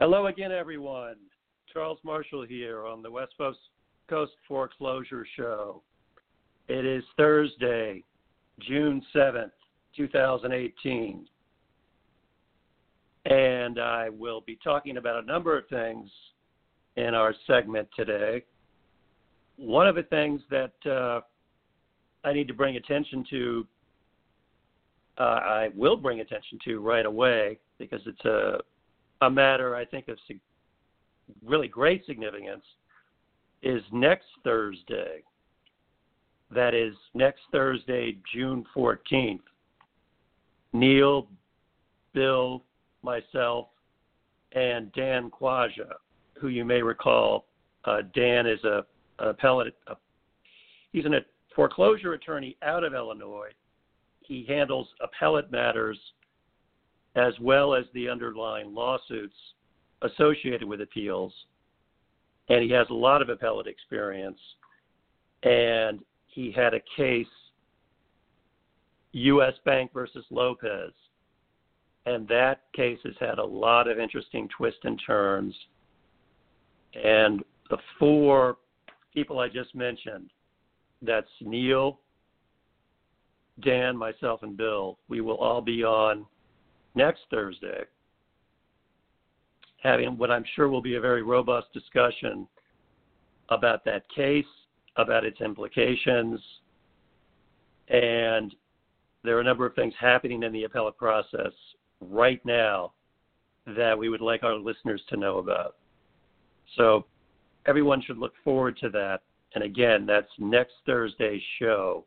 Hello again, everyone. Charles Marshall here on the West Coast, Foreclosure Show. It is Thursday, June 7th, 2018. And I will be talking about a number of things in our segment today. One of the things that uh, I need to bring attention to, uh, I will bring attention to right away because it's a a matter I think of really great significance is next Thursday. That is next Thursday, June 14th. Neil, Bill, myself, and Dan Quasha, who you may recall, uh, Dan is a, an appellate. Uh, he's a foreclosure attorney out of Illinois. He handles appellate matters as well as the underlying lawsuits associated with appeals. And he has a lot of appellate experience. And he had a case, U.S. Bank versus Lopez. And that case has had a lot of interesting twists and turns. And the four people I just mentioned that's Neil, Dan, myself, and Bill we will all be on next Thursday, having what I'm sure will be a very robust discussion about that case, about its implications, and there are a number of things happening in the appellate process right now that we would like our listeners to know about. So everyone should look forward to that. And again, that's next Thursday's show,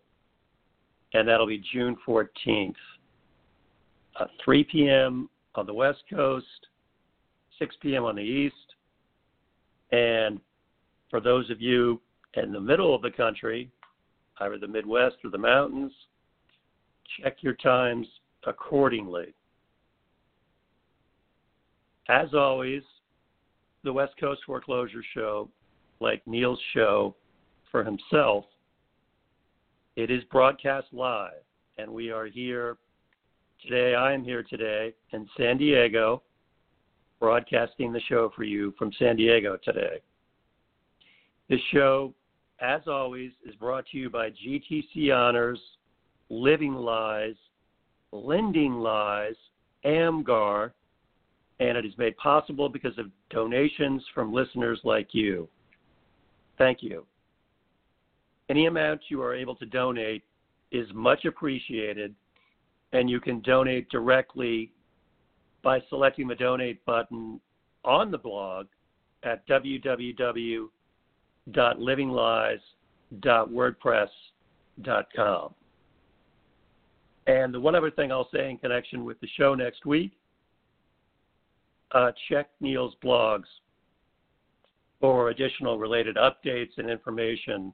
and that'll be June 14th uh, 3 p.m. on the West Coast, 6 p.m. on the East. And for those of you in the middle of the country, either the Midwest or the mountains, check your times accordingly. As always, the West Coast Foreclosure Show, like Neil's show for himself, it is broadcast live, and we are here Today, I am here today in San Diego, broadcasting the show for you from San Diego today. This show, as always, is brought to you by GTC Honors, Living Lies, Lending Lies, AMGAR, and it is made possible because of donations from listeners like you. Thank you. Any amount you are able to donate is much appreciated and you can donate directly by selecting the donate button on the blog at www.livinglies.wordpress.com. And the one other thing I'll say in connection with the show next week uh, check Neil's blogs for additional related updates and information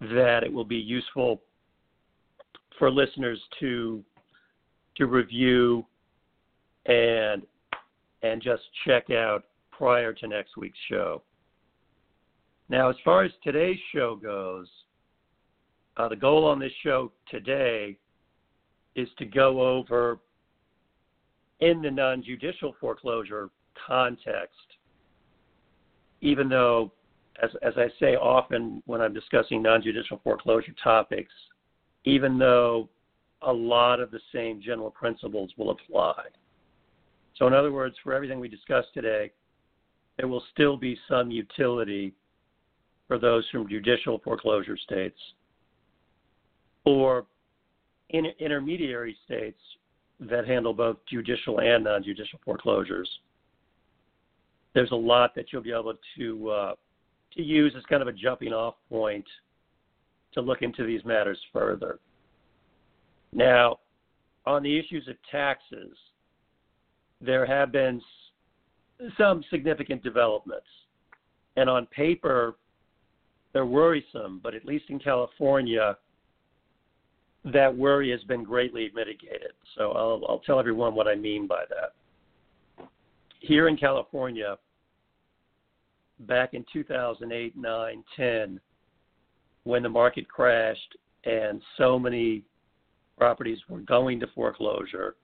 that it will be useful for listeners to to review and and just check out prior to next week's show. Now, as far as today's show goes, uh, the goal on this show today is to go over in the non-judicial foreclosure context, even though, as, as I say often when I'm discussing non-judicial foreclosure topics, even though a lot of the same general principles will apply. So, in other words, for everything we discussed today, there will still be some utility for those from judicial foreclosure states or in intermediary states that handle both judicial and non judicial foreclosures. There's a lot that you'll be able to uh, to use as kind of a jumping off point to look into these matters further. Now, on the issues of taxes, there have been some significant developments. And on paper, they're worrisome, but at least in California, that worry has been greatly mitigated. So I'll, I'll tell everyone what I mean by that. Here in California, back in 2008, 9, 10, when the market crashed and so many properties were going to foreclosure,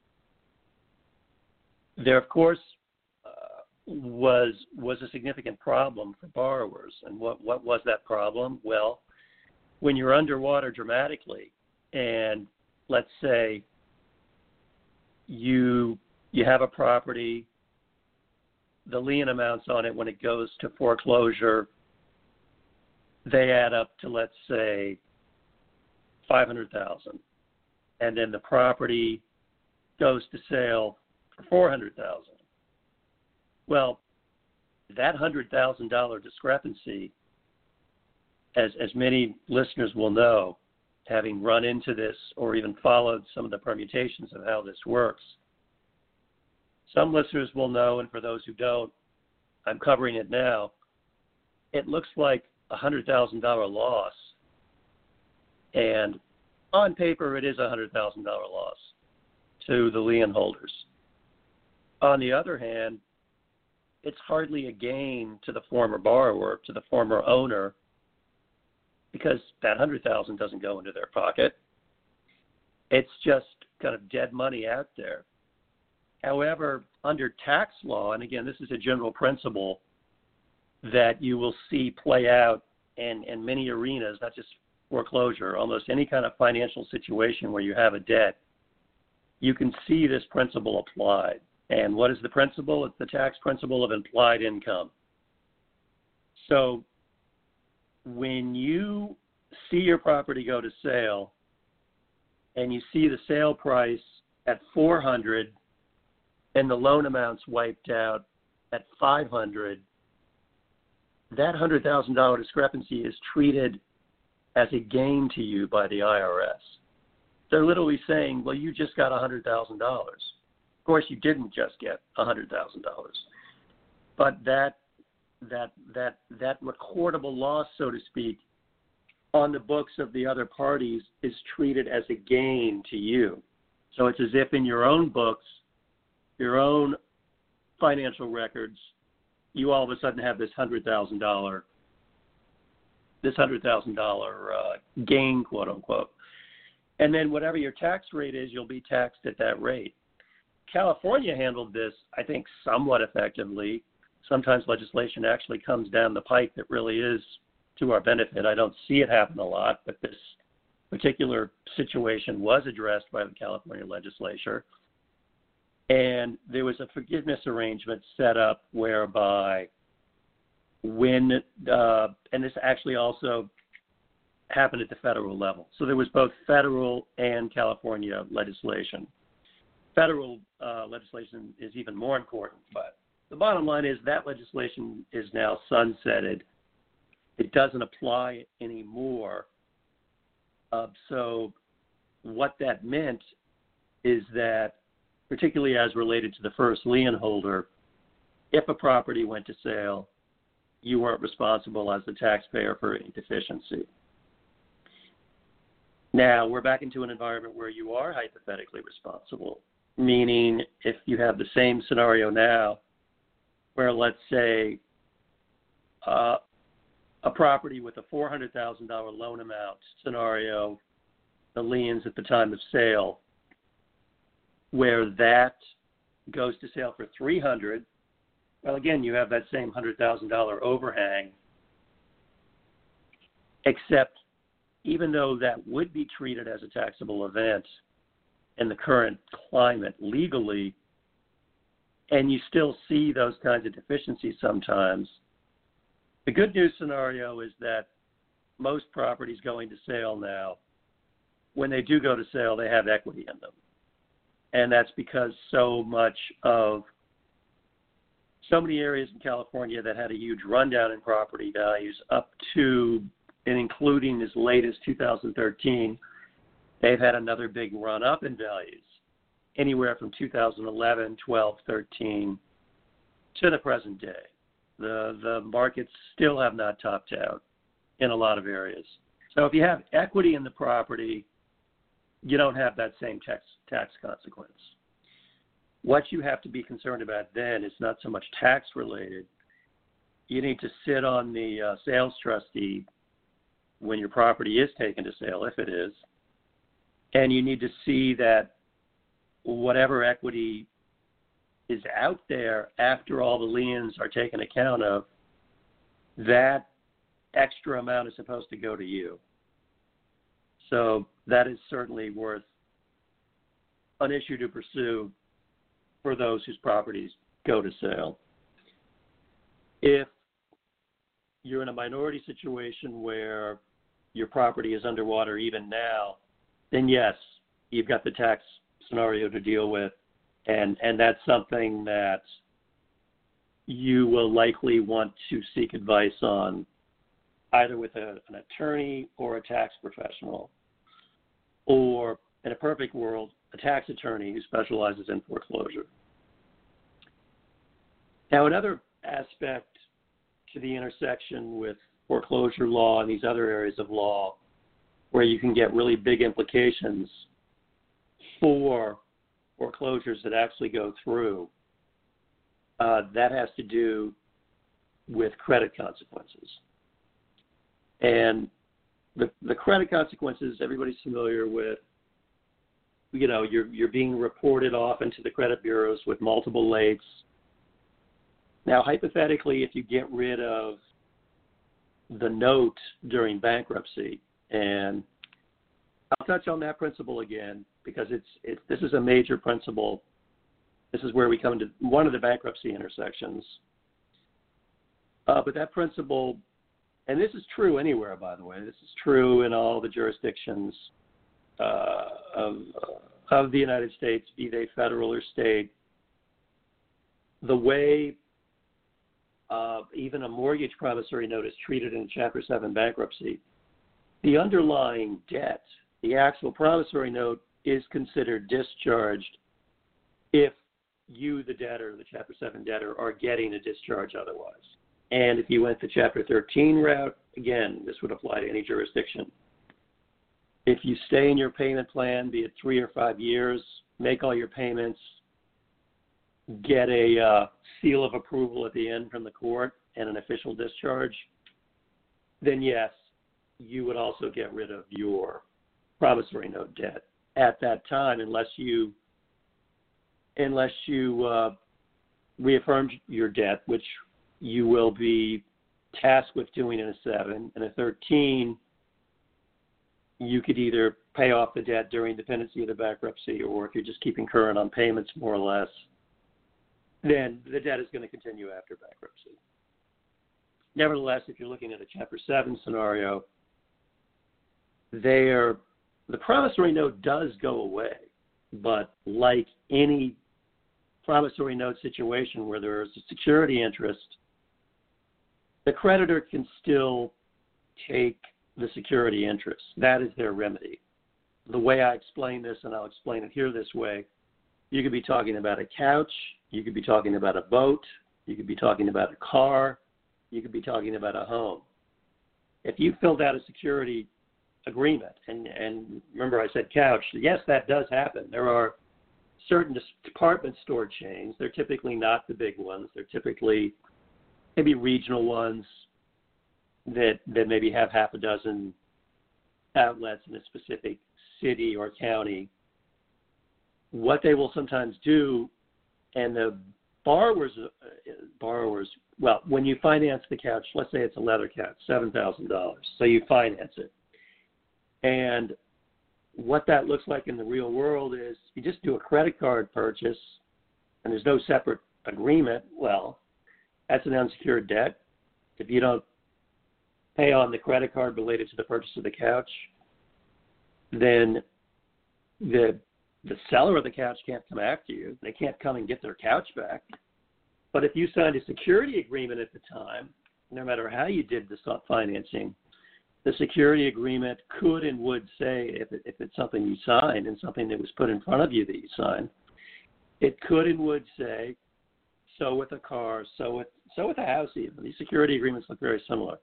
there, of course, uh, was was a significant problem for borrowers. And what what was that problem? Well, when you're underwater dramatically, and let's say you you have a property, the lien amounts on it when it goes to foreclosure, they add up to let's say five hundred thousand, and then the property goes to sale for four hundred thousand. Well, that hundred thousand dollar discrepancy, as as many listeners will know, having run into this or even followed some of the permutations of how this works. Some listeners will know, and for those who don't, I'm covering it now. It looks like a hundred thousand dollar loss, and on paper it is a hundred thousand dollar loss to the lien holders. On the other hand, it's hardly a gain to the former borrower, to the former owner, because that hundred thousand doesn't go into their pocket. It's just kind of dead money out there. However, under tax law, and again, this is a general principle that you will see play out in, in many arenas, not just foreclosure, almost any kind of financial situation where you have a debt, you can see this principle applied. And what is the principle? It's the tax principle of implied income. So when you see your property go to sale and you see the sale price at 400 and the loan amounts wiped out at 500 that $100,000 discrepancy is treated as a gain to you by the IRS. They're literally saying, well, you just got $100,000. Of course, you didn't just get $100,000. But that that that that recordable loss, so to speak, on the books of the other parties is treated as a gain to you. So it's as if in your own books, your own financial records, you all of a sudden have this hundred thousand dollar this hundred thousand dollar uh, gain, quote unquote. And then whatever your tax rate is, you'll be taxed at that rate. California handled this, I think, somewhat effectively. Sometimes legislation actually comes down the pike that really is to our benefit. I don't see it happen a lot, but this particular situation was addressed by the California legislature. And there was a forgiveness arrangement set up whereby when, uh, and this actually also happened at the federal level. So there was both federal and California legislation. Federal uh, legislation is even more important, but the bottom line is that legislation is now sunsetted. It doesn't apply anymore. Uh, so, what that meant is that, particularly as related to the first lien holder, if a property went to sale, you weren't responsible as the taxpayer for any deficiency. Now we're back into an environment where you are hypothetically responsible, meaning if you have the same scenario now, where let's say uh, a property with a $400,000 loan amount scenario, the liens at the time of sale, where that goes to sale for 300 well, again, you have that same $100,000 overhang, except even though that would be treated as a taxable event, in the current climate legally, and you still see those kinds of deficiencies sometimes. The good news scenario is that most properties going to sale now, when they do go to sale, they have equity in them. And that's because so much of so many areas in California that had a huge rundown in property values up to and including as late as 2013, they've had another big run up in values, anywhere from 2011, 12, 13 to the present day. The the markets still have not topped out in a lot of areas. So if you have equity in the property, you don't have that same tax tax consequence. What you have to be concerned about then is not so much tax related. You need to sit on the uh, sales trustee when your property is taken to sale, if it is, and you need to see that whatever equity is out there after all the liens are taken account of, that extra amount is supposed to go to you. So that is certainly worth an issue to pursue for those whose properties go to sale. If you're in a minority situation where your property is underwater even now, then yes, you've got the tax scenario to deal with, and and that's something that you will likely want to seek advice on, either with a, an attorney or a tax professional, or in a perfect world, a tax attorney who specializes in foreclosure. Now, another aspect to the intersection with foreclosure law and these other areas of law where you can get really big implications for foreclosures that actually go through. Uh, that has to do with credit consequences. And the, the credit consequences everybody's familiar with. You know, you're you're being reported off into the credit bureaus with multiple lates. Now, hypothetically, if you get rid of the note during bankruptcy. And I'll touch on that principle again because it's it, this is a major principle. This is where we come to one of the bankruptcy intersections. Uh, but that principle, and this is true anywhere, by the way. This is true in all the jurisdictions uh, of of the United States, be they federal or state. The way uh, even a mortgage promissory note is treated in Chapter 7 bankruptcy, the underlying debt, the actual promissory note, is considered discharged if you, the debtor, the Chapter 7 debtor, are getting a discharge otherwise. And if you went the Chapter 13 route, again, this would apply to any jurisdiction. If you stay in your payment plan, be it three or five years, make all your payments, get a uh, seal of approval at the end from the court and an official discharge, then yes, you would also get rid of your promissory note debt at that time, unless you unless you uh, reaffirmed your debt, which you will be tasked with doing in a seven and a thirteen. You could either pay off the debt during dependency of the bankruptcy, or if you're just keeping current on payments, more or less, then the debt is going to continue after bankruptcy. Nevertheless, if you're looking at a Chapter 7 scenario, there, the promissory note does go away, but like any promissory note situation where there is a security interest, the creditor can still take the security interest. That is their remedy. The way I explain this, and I'll explain it here this way, you could be talking about a couch, you could be talking about a boat, you could be talking about a car, you could be talking about a home. If you filled out a security agreement, and, and remember I said couch, yes, that does happen. There are certain department store chains. They're typically not the big ones. They're typically maybe regional ones that that maybe have half a dozen outlets in a specific city or county. What they will sometimes do and the borrowers uh, borrowers well when you finance the couch let's say it's a leather couch seven thousand dollars so you finance it and what that looks like in the real world is you just do a credit card purchase and there's no separate agreement, well, that's an unsecured debt. If you don't pay on the credit card related to the purchase of the couch, then the the seller of the couch can't come after you. They can't come and get their couch back. But if you signed a security agreement at the time, no matter how you did the financing, the security agreement could and would say, if, it, if it's something you signed and something that was put in front of you that you signed, it could and would say, so with a car, so with so with a house even. These security agreements look very similar.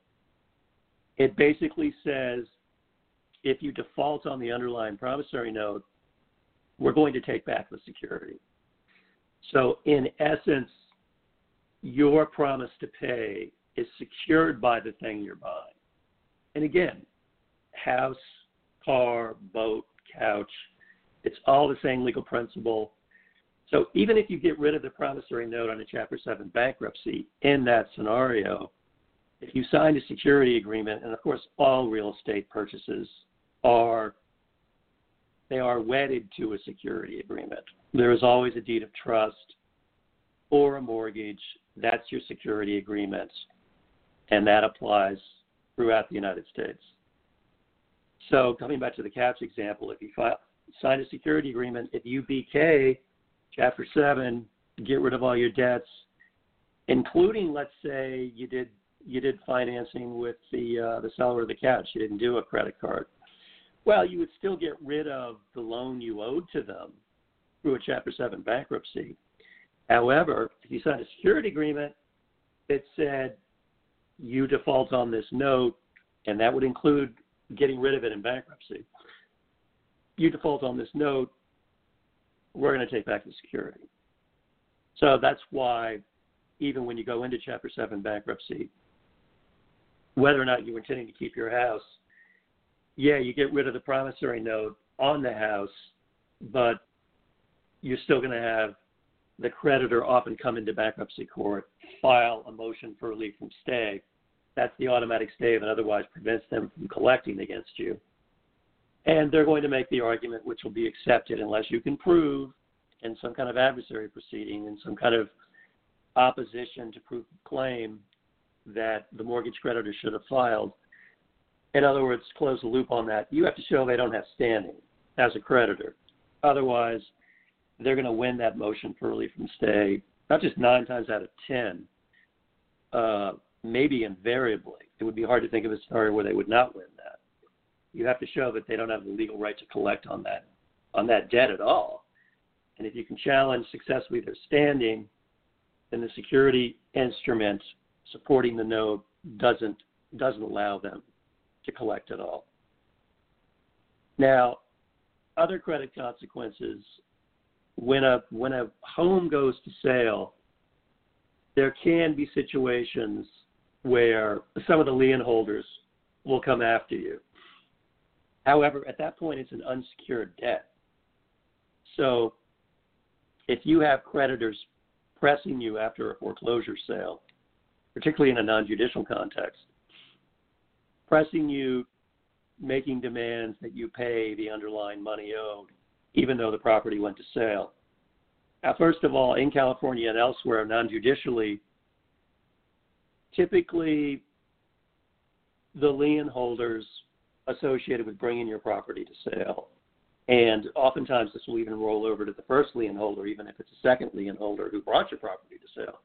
It basically says if you default on the underlying promissory note, we're going to take back the security. So in essence, your promise to pay is secured by the thing you're buying. And again, house, car, boat, couch, it's all the same legal principle. So even if you get rid of the promissory note on a Chapter 7 bankruptcy in that scenario, if you signed a security agreement, and of course all real estate purchases are they are wedded to a security agreement. There is always a deed of trust or a mortgage. That's your security agreement, and that applies throughout the United States. So coming back to the CAPS example, if you file, sign a security agreement, if you BK Chapter 7, get rid of all your debts, including, let's say, you did you did financing with the uh, the seller of the couch. You didn't do a credit card. Well, you would still get rid of the loan you owed to them through a Chapter 7 bankruptcy. However, if you signed a security agreement that said you default on this note, and that would include getting rid of it in bankruptcy, you default on this note, we're going to take back the security. So that's why, even when you go into Chapter 7 bankruptcy, whether or not you're intending to keep your house, yeah, you get rid of the promissory note on the house, but you're still going to have the creditor often come into bankruptcy court, file a motion for relief from stay. That's the automatic stay that otherwise prevents them from collecting against you. And they're going to make the argument, which will be accepted unless you can prove in some kind of adversary proceeding, in some kind of opposition to of claim, that the mortgage creditor should have filed. In other words, close the loop on that. You have to show they don't have standing as a creditor. Otherwise, they're going to win that motion for relief from stay, not just nine times out of ten, uh, maybe invariably. It would be hard to think of a scenario where they would not win. You have to show that they don't have the legal right to collect on that on that debt at all. And if you can challenge successfully their standing, then the security instrument supporting the note doesn't doesn't allow them to collect at all. Now, other credit consequences when a when a home goes to sale, there can be situations where some of the lien holders will come after you. However, at that point, it's an unsecured debt. So, if you have creditors pressing you after a foreclosure sale, particularly in a non-judicial context, pressing you, making demands that you pay the underlying money owed, even though the property went to sale. Now, first of all, in California and elsewhere, non judicially, typically the lien holders associated with bringing your property to sale. And oftentimes this will even roll over to the first lien holder, even if it's a second lien holder who brought your property to sale.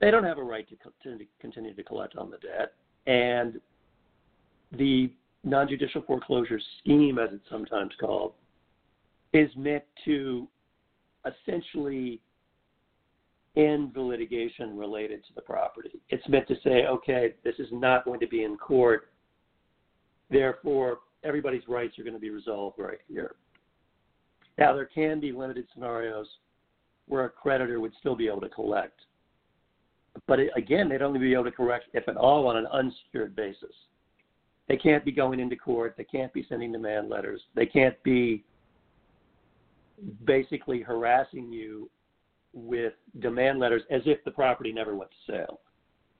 They don't have a right to, continue to collect on the debt. And the non judicial foreclosure scheme, as it's sometimes called, is meant to essentially end the litigation related to the property. It's meant to say, okay, this is not going to be in court, therefore, everybody's rights are going to be resolved right here. Now, there can be limited scenarios where a creditor would still be able to collect. But again, they'd only be able to collect, if at all, on an unsecured basis. They can't be going into court. They can't be sending demand letters. They can't be basically harassing you with demand letters as if the property never went to sale,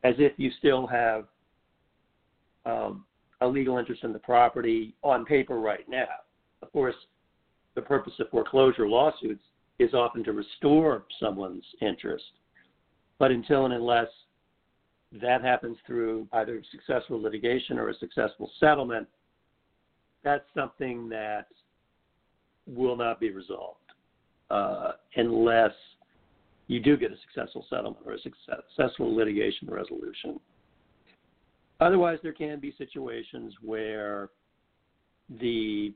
as if you still have um, a legal interest in the property on paper right now. Of course, the purpose of foreclosure lawsuits is often to restore someone's interest. But until and unless that happens through either successful litigation or a successful settlement, that's something that will not be resolved uh, unless you do get a successful settlement or a successful litigation resolution. Otherwise, there can be situations where the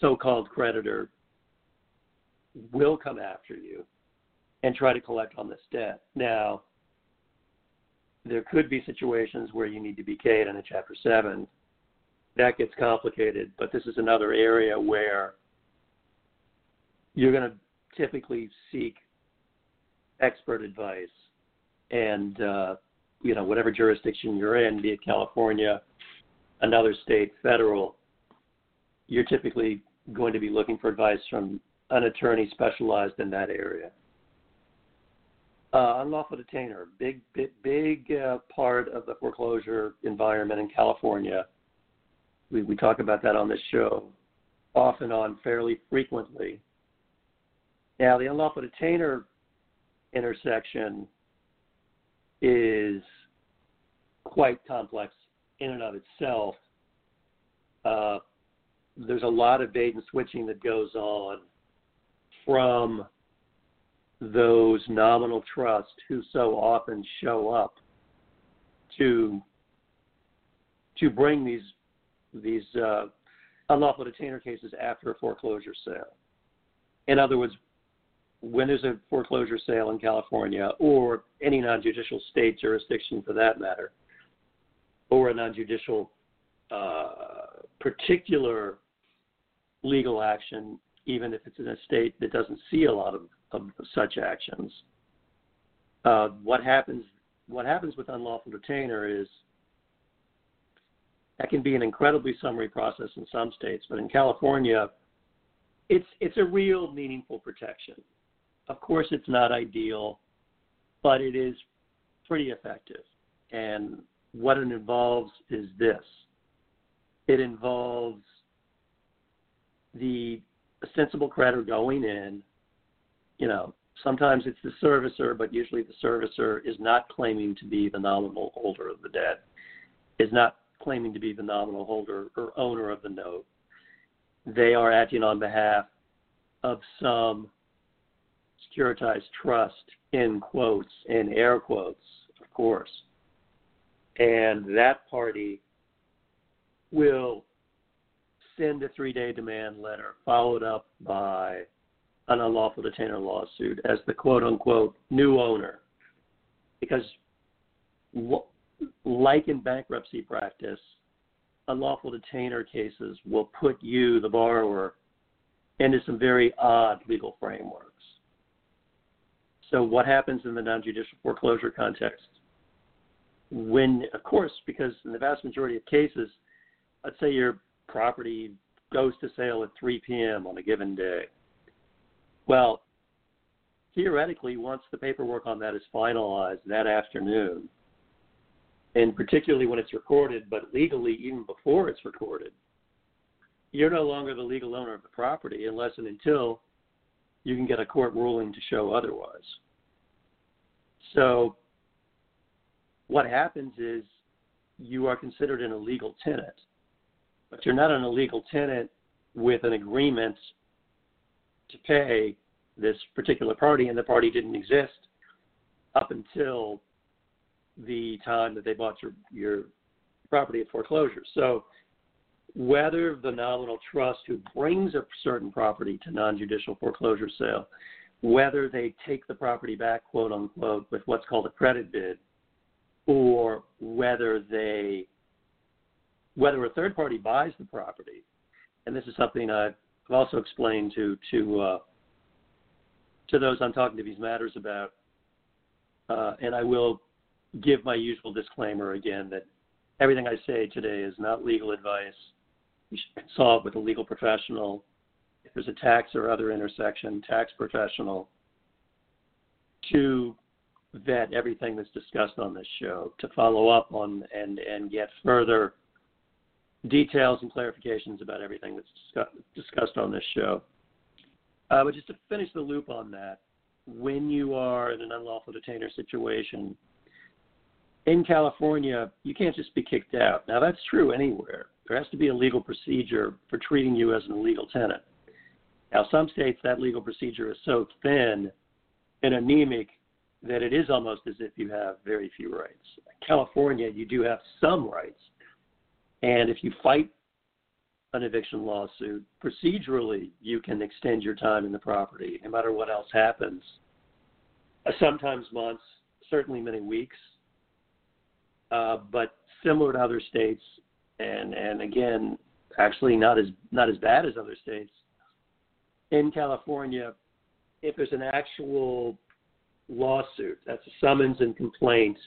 so called creditor will come after you and try to collect on this debt. Now, there could be situations where you need to be paid in a Chapter 7. That gets complicated, but this is another area where you're going to typically seek expert advice and uh, you know whatever jurisdiction you're in, be it California, another state, federal, you're typically going to be looking for advice from an attorney specialized in that area. Uh, unlawful detainer, big, big, big uh, part of the foreclosure environment in California. We, we talk about that on this show off and on fairly frequently. Now, the unlawful detainer intersection is quite complex in and of itself. Uh, there's a lot of bait and switching that goes on from those nominal trusts who so often show up to to bring these these uh, unlawful detainer cases after a foreclosure sale. In other words, when there's a foreclosure sale in California or any non-judicial state jurisdiction for that matter, or a non-judicial uh, particular legal action, even if it's in a state that doesn't see a lot of, of such actions. Uh, what happens? What happens with unlawful detainer is that can be an incredibly summary process in some states, but in California, it's it's a real meaningful protection. Of course, it's not ideal, but it is pretty effective. And what it involves is this it involves the sensible creditor going in, you know, sometimes it's the servicer, but usually the servicer is not claiming to be the nominal holder of the debt, is not claiming to be the nominal holder or owner of the note. They are acting on behalf of some securitized trust in quotes, in air quotes, of course. And that party will send a three day demand letter followed up by an unlawful detainer lawsuit as the quote unquote new owner. Because, like in bankruptcy practice, unlawful detainer cases will put you, the borrower, into some very odd legal frameworks. So, what happens in the non judicial foreclosure context? When, of course, because in the vast majority of cases, let's say your property goes to sale at 3 p.m. on a given day. Well, theoretically, once the paperwork on that is finalized that afternoon, and particularly when it's recorded, but legally even before it's recorded, you're no longer the legal owner of the property unless and until you can get a court ruling to show otherwise. So, what happens is you are considered an illegal tenant but you're not an illegal tenant with an agreement to pay this particular party, and the party didn't exist up until the time that they bought your your property at foreclosure. So whether the nominal trust who brings a certain property to non-judicial foreclosure sale, whether they take the property back, quote unquote, with what's called a credit bid, or whether they whether a third party buys the property, and this is something I've also explained to to uh, to those I'm talking to these matters about, uh, and I will give my usual disclaimer again that everything I say today is not legal advice. You should consult with a legal professional. If there's a tax or other intersection, tax professional to vet everything that's discussed on this show, to follow up on and and get further details and clarifications about everything that's discussed on this show. Uh, but just to finish the loop on that, when you are in an unlawful detainer situation, in California, you can't just be kicked out. Now, that's true anywhere. There has to be a legal procedure for treating you as an illegal tenant. Now, some states that legal procedure is so thin and anemic that it is almost as if you have very few rights. California, you do have some rights. And if you fight an eviction lawsuit, procedurally, you can extend your time in the property no matter what else happens. Sometimes months, certainly many weeks. Uh, but similar to other states, and and again, actually not as not as bad as other states. In California, if there's an actual lawsuit, that's a summons and complaint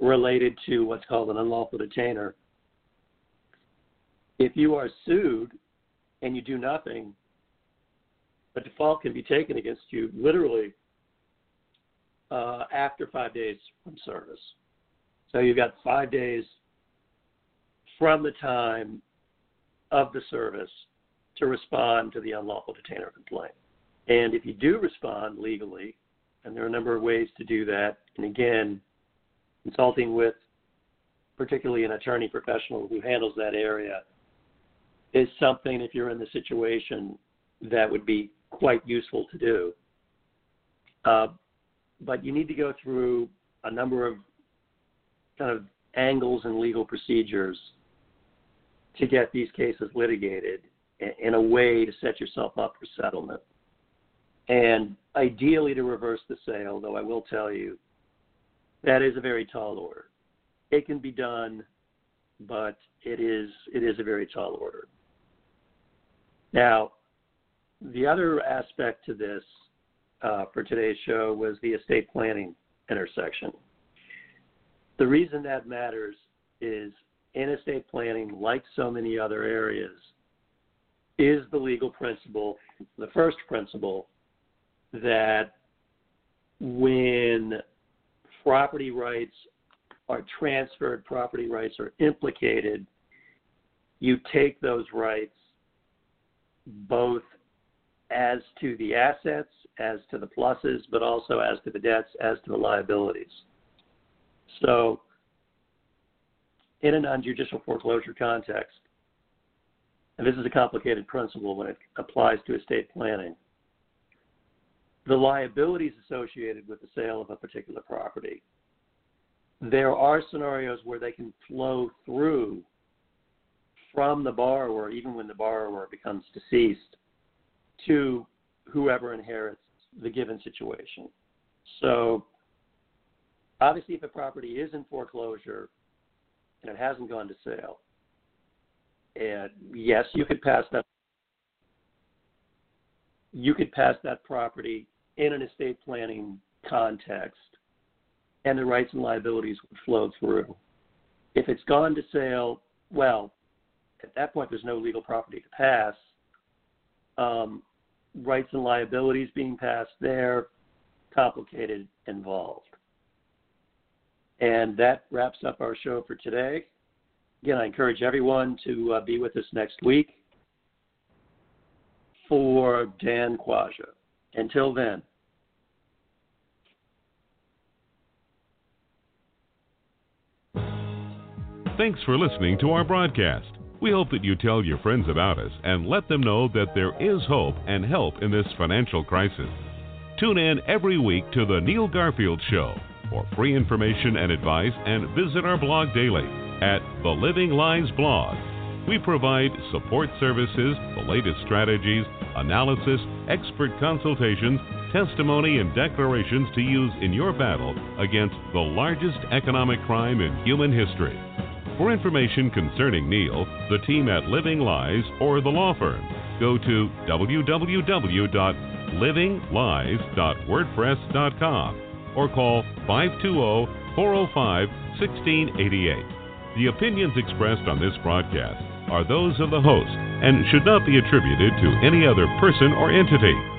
related to what's called an unlawful detainer. If you are sued and you do nothing, a default can be taken against you literally uh, after five days from service. So you've got five days from the time of the service to respond to the unlawful detainer complaint. And if you do respond legally, and there are a number of ways to do that, and again, consulting with particularly an attorney professional who handles that area is something, if you're in the situation, that would be quite useful to do. Uh, but you need to go through a number of kind of angles and legal procedures to get these cases litigated in a way to set yourself up for settlement. And ideally to reverse the sale, though I will tell you that is a very tall order. It can be done, but it is it is a very tall order. Now, the other aspect to this uh, for today's show was the estate planning intersection. The reason that matters is in estate planning, like so many other areas, is the legal principle, the first principle, that when property rights are transferred, property rights are implicated, you take those rights both as to the assets, as to the pluses, but also as to the debts, as to the liabilities. So, in a non judicial foreclosure context, and this is a complicated principle when it applies to estate planning, the liabilities associated with the sale of a particular property, there are scenarios where they can flow through from the borrower, even when the borrower becomes deceased, to whoever inherits the given situation. So, obviously, if a property is in foreclosure and it hasn't gone to sale, and yes, you could pass that. You could pass that property in an estate planning context, and the rights and liabilities would flow through. If it's gone to sale, well, at that point, there's no legal property to pass. Um, rights and liabilities being passed there, complicated, involved. And that wraps up our show for today. Again, I encourage everyone to uh, be with us next week for Dan Quasha. Until then. Thanks for listening to our broadcast. We hope that you tell your friends about us and let them know that there is hope and help in this financial crisis. Tune in every week to The Neil Garfield Show for free information and advice and visit our blog daily at The Living Lies blog. We provide support services, the latest strategies, analysis, expert consultations, testimony, and declarations to use in your battle against the largest economic crime in human history. For information concerning Neil, the team at Living Lies, or the law firm, go to www.livinglies.wordpress.com or call 520 405 1688. The opinions expressed on this broadcast are those of the host and should not be attributed to any other person or entity.